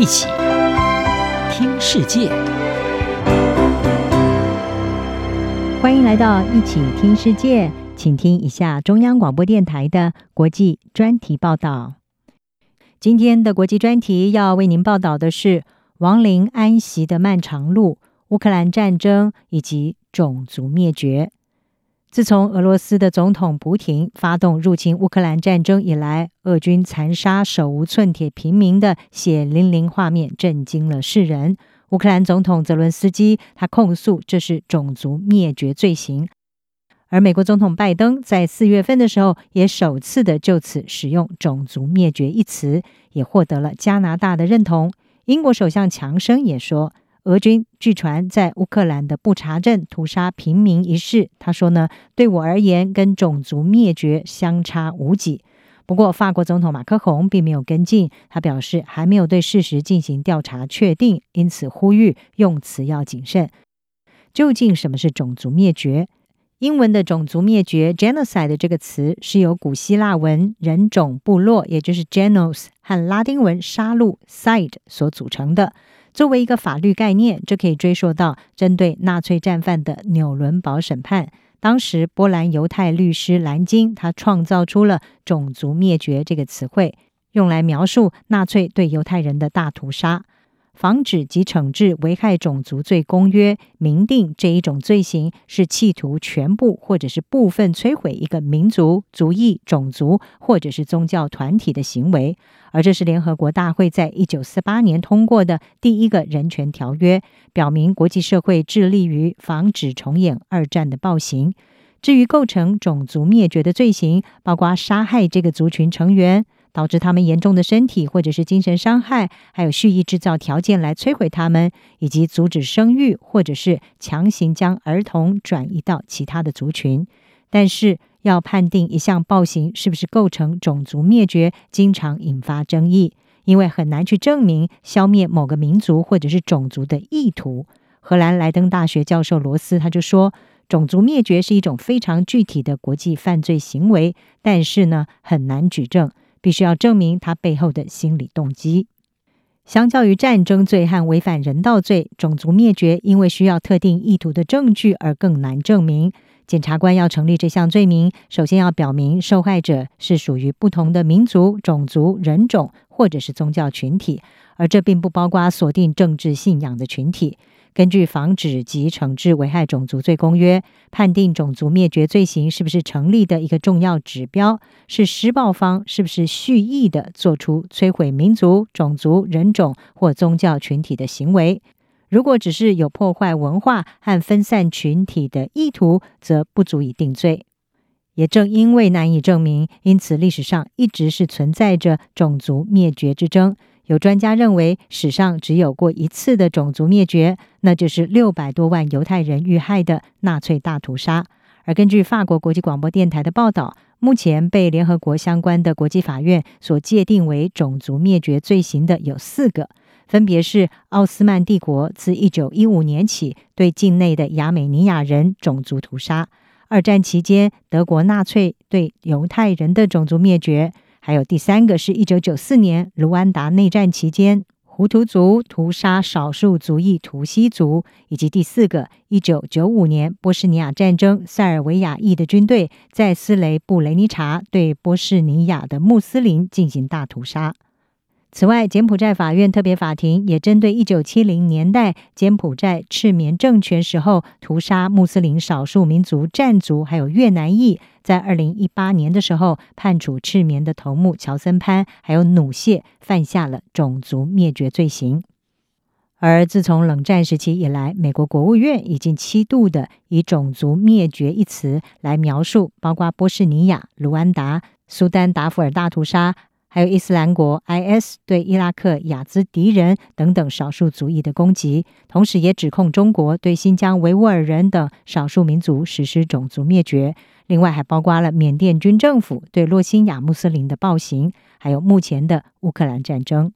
一起听世界，欢迎来到一起听世界，请听一下中央广播电台的国际专题报道。今天的国际专题要为您报道的是亡灵安息的漫长路、乌克兰战争以及种族灭绝。自从俄罗斯的总统普廷发动入侵乌克兰战争以来，俄军残杀手无寸铁平民的血淋淋画面震惊了世人。乌克兰总统泽伦斯基他控诉这是种族灭绝罪行，而美国总统拜登在四月份的时候也首次的就此使用“种族灭绝”一词，也获得了加拿大的认同。英国首相强生也说。俄军据传在乌克兰的布查镇屠杀平民一事，他说呢，对我而言跟种族灭绝相差无几。不过，法国总统马克宏并没有跟进，他表示还没有对事实进行调查确定，因此呼吁用词要谨慎。究竟什么是种族灭绝？英文的种族灭绝 （genocide） 这个词是由古希腊文人种部落，也就是 genos 和拉丁文杀戮 （side） 所组成的。作为一个法律概念，这可以追溯到针对纳粹战犯的纽伦堡审判。当时，波兰犹太律师兰金他创造出了“种族灭绝”这个词汇，用来描述纳粹对犹太人的大屠杀。防止及惩治危害种族罪公约明定，这一种罪行是企图全部或者是部分摧毁一个民族、族裔、种族或者是宗教团体的行为。而这是联合国大会在一九四八年通过的第一个人权条约，表明国际社会致力于防止重演二战的暴行。至于构成种族灭绝的罪行，包括杀害这个族群成员。导致他们严重的身体或者是精神伤害，还有蓄意制造条件来摧毁他们，以及阻止生育，或者是强行将儿童转移到其他的族群。但是，要判定一项暴行是不是构成种族灭绝，经常引发争议，因为很难去证明消灭某个民族或者是种族的意图。荷兰莱登大学教授罗斯他就说，种族灭绝是一种非常具体的国际犯罪行为，但是呢，很难举证。必须要证明他背后的心理动机。相较于战争罪和违反人道罪，种族灭绝因为需要特定意图的证据而更难证明。检察官要成立这项罪名，首先要表明受害者是属于不同的民族、种族、人种或者是宗教群体，而这并不包括锁定政治信仰的群体。根据《防止及惩治危害种族罪公约》，判定种族灭绝罪行是不是成立的一个重要指标，是施暴方是不是蓄意的做出摧毁民族、种族、人种或宗教群体的行为。如果只是有破坏文化和分散群体的意图，则不足以定罪。也正因为难以证明，因此历史上一直是存在着种族灭绝之争。有专家认为，史上只有过一次的种族灭绝，那就是六百多万犹太人遇害的纳粹大屠杀。而根据法国国际广播电台的报道，目前被联合国相关的国际法院所界定为种族灭绝罪行的有四个，分别是奥斯曼帝国自一九一五年起对境内的亚美尼亚人种族屠杀，二战期间德国纳粹对犹太人的种族灭绝。还有第三个是一九九四年卢安达内战期间，胡图族屠杀少数族裔图西族，以及第四个一九九五年波士尼亚战争，塞尔维亚裔的军队在斯雷布雷尼察对波士尼亚的穆斯林进行大屠杀。此外，柬埔寨法院特别法庭也针对一九七零年代柬埔寨赤棉政权时候屠杀穆斯林少数民族占族还有越南裔，在二零一八年的时候判处赤棉的头目乔森潘还有努谢犯下了种族灭绝罪行。而自从冷战时期以来，美国国务院已经七度的以种族灭绝一词来描述，包括波士尼亚、卢安达、苏丹达富尔大屠杀。还有伊斯兰国 （IS） 对伊拉克雅兹迪人等等少数族裔的攻击，同时也指控中国对新疆维吾尔人等少数民族实施种族灭绝。另外，还包括了缅甸军政府对洛兴亚穆斯林的暴行，还有目前的乌克兰战争。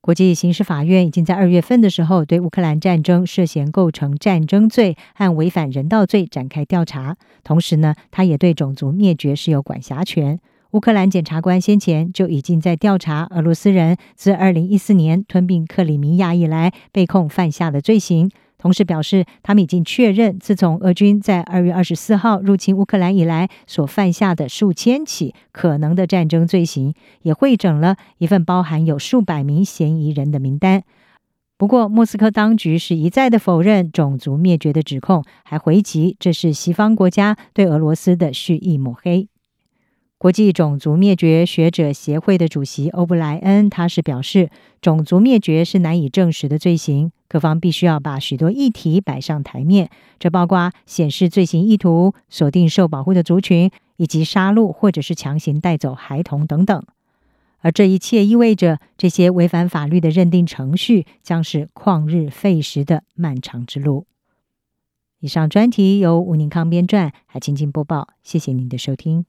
国际刑事法院已经在二月份的时候对乌克兰战争涉嫌构成战争罪和违反人道罪展开调查，同时呢，他也对种族灭绝是有管辖权。乌克兰检察官先前就已经在调查俄罗斯人自二零一四年吞并克里米亚以来被控犯下的罪行，同时表示他们已经确认，自从俄军在二月二十四号入侵乌克兰以来所犯下的数千起可能的战争罪行，也汇整了一份包含有数百名嫌疑人的名单。不过，莫斯科当局是一再的否认种族灭绝的指控，还回击这是西方国家对俄罗斯的蓄意抹黑。国际种族灭绝学者协会的主席欧布莱恩，他是表示，种族灭绝是难以证实的罪行，各方必须要把许多议题摆上台面，这包括显示罪行意图、锁定受保护的族群，以及杀戮或者是强行带走孩童等等。而这一切意味着，这些违反法律的认定程序将是旷日费时的漫长之路。以上专题由吴宁康编撰，海清清播报。谢谢您的收听。